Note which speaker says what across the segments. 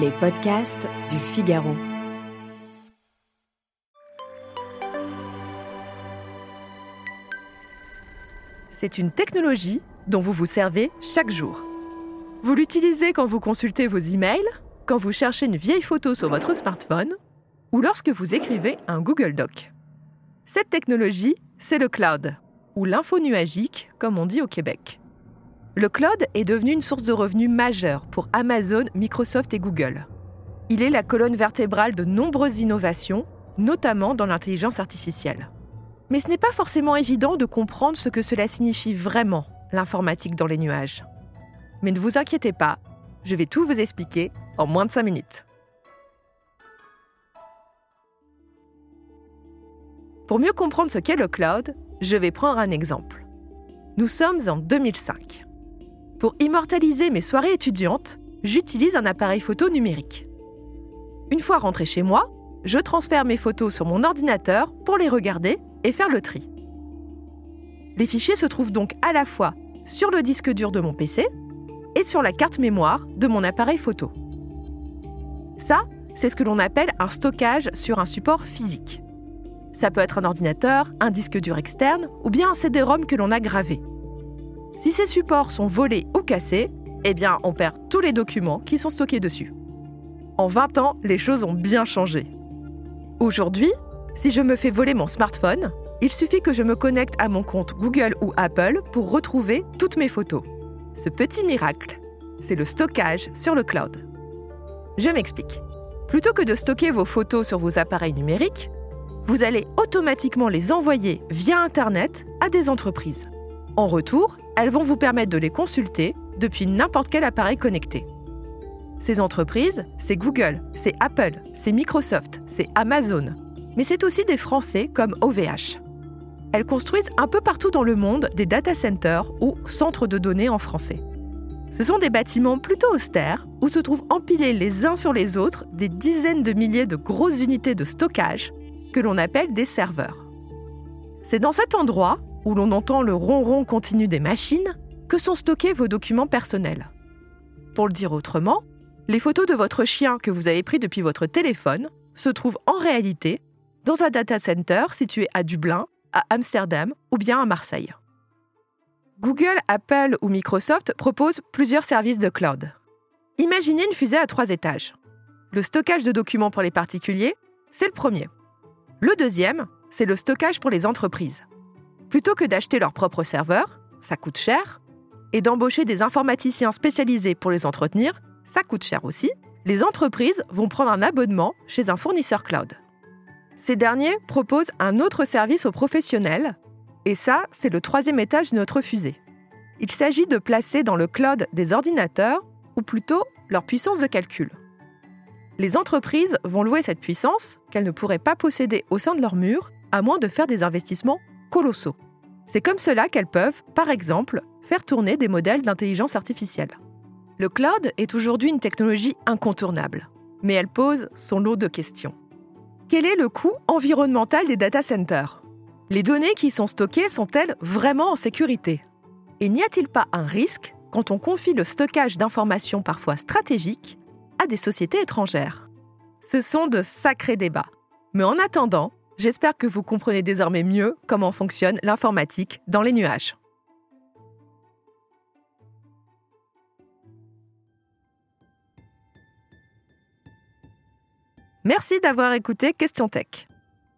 Speaker 1: Les podcasts du Figaro.
Speaker 2: C'est une technologie dont vous vous servez chaque jour. Vous l'utilisez quand vous consultez vos emails, quand vous cherchez une vieille photo sur votre smartphone ou lorsque vous écrivez un Google Doc. Cette technologie, c'est le cloud, ou l'info nuagique, comme on dit au Québec. Le cloud est devenu une source de revenus majeure pour Amazon, Microsoft et Google. Il est la colonne vertébrale de nombreuses innovations, notamment dans l'intelligence artificielle. Mais ce n'est pas forcément évident de comprendre ce que cela signifie vraiment, l'informatique dans les nuages. Mais ne vous inquiétez pas, je vais tout vous expliquer en moins de 5 minutes. Pour mieux comprendre ce qu'est le cloud, je vais prendre un exemple. Nous sommes en 2005. Pour immortaliser mes soirées étudiantes, j'utilise un appareil photo numérique. Une fois rentré chez moi, je transfère mes photos sur mon ordinateur pour les regarder et faire le tri. Les fichiers se trouvent donc à la fois sur le disque dur de mon PC et sur la carte mémoire de mon appareil photo. Ça, c'est ce que l'on appelle un stockage sur un support physique. Ça peut être un ordinateur, un disque dur externe ou bien un CD-ROM que l'on a gravé. Si ces supports sont volés ou cassés, eh bien, on perd tous les documents qui sont stockés dessus. En 20 ans, les choses ont bien changé. Aujourd'hui, si je me fais voler mon smartphone, il suffit que je me connecte à mon compte Google ou Apple pour retrouver toutes mes photos. Ce petit miracle, c'est le stockage sur le cloud. Je m'explique. Plutôt que de stocker vos photos sur vos appareils numériques, vous allez automatiquement les envoyer via Internet à des entreprises. En retour, elles vont vous permettre de les consulter depuis n'importe quel appareil connecté. Ces entreprises, c'est Google, c'est Apple, c'est Microsoft, c'est Amazon, mais c'est aussi des Français comme OVH. Elles construisent un peu partout dans le monde des data centers ou centres de données en français. Ce sont des bâtiments plutôt austères où se trouvent empilés les uns sur les autres des dizaines de milliers de grosses unités de stockage que l'on appelle des serveurs. C'est dans cet endroit où l'on entend le ronron continu des machines, que sont stockés vos documents personnels. Pour le dire autrement, les photos de votre chien que vous avez pris depuis votre téléphone se trouvent en réalité dans un data center situé à Dublin, à Amsterdam ou bien à Marseille. Google, Apple ou Microsoft proposent plusieurs services de cloud. Imaginez une fusée à trois étages. Le stockage de documents pour les particuliers, c'est le premier. Le deuxième, c'est le stockage pour les entreprises. Plutôt que d'acheter leur propre serveur, ça coûte cher, et d'embaucher des informaticiens spécialisés pour les entretenir, ça coûte cher aussi, les entreprises vont prendre un abonnement chez un fournisseur cloud. Ces derniers proposent un autre service aux professionnels, et ça, c'est le troisième étage de notre fusée. Il s'agit de placer dans le cloud des ordinateurs, ou plutôt leur puissance de calcul. Les entreprises vont louer cette puissance qu'elles ne pourraient pas posséder au sein de leur mur, à moins de faire des investissements colossaux. C'est comme cela qu'elles peuvent, par exemple, faire tourner des modèles d'intelligence artificielle. Le cloud est aujourd'hui une technologie incontournable, mais elle pose son lot de questions. Quel est le coût environnemental des data centers? Les données qui sont stockées sont-elles vraiment en sécurité? Et n'y a-t-il pas un risque quand on confie le stockage d'informations parfois stratégiques à des sociétés étrangères? Ce sont de sacrés débats. Mais en attendant, J'espère que vous comprenez désormais mieux comment fonctionne l'informatique dans les nuages. Merci d'avoir écouté Question Tech.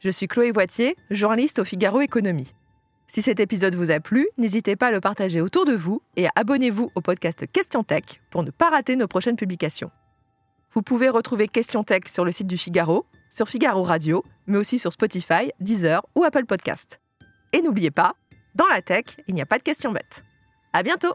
Speaker 2: Je suis Chloé Voitier, journaliste au Figaro Économie. Si cet épisode vous a plu, n'hésitez pas à le partager autour de vous et à abonnez-vous au podcast Question Tech pour ne pas rater nos prochaines publications. Vous pouvez retrouver Question Tech sur le site du Figaro sur Figaro Radio, mais aussi sur Spotify, Deezer ou Apple Podcast. Et n'oubliez pas, dans la tech, il n'y a pas de questions bêtes. À bientôt!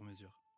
Speaker 3: sur mesure.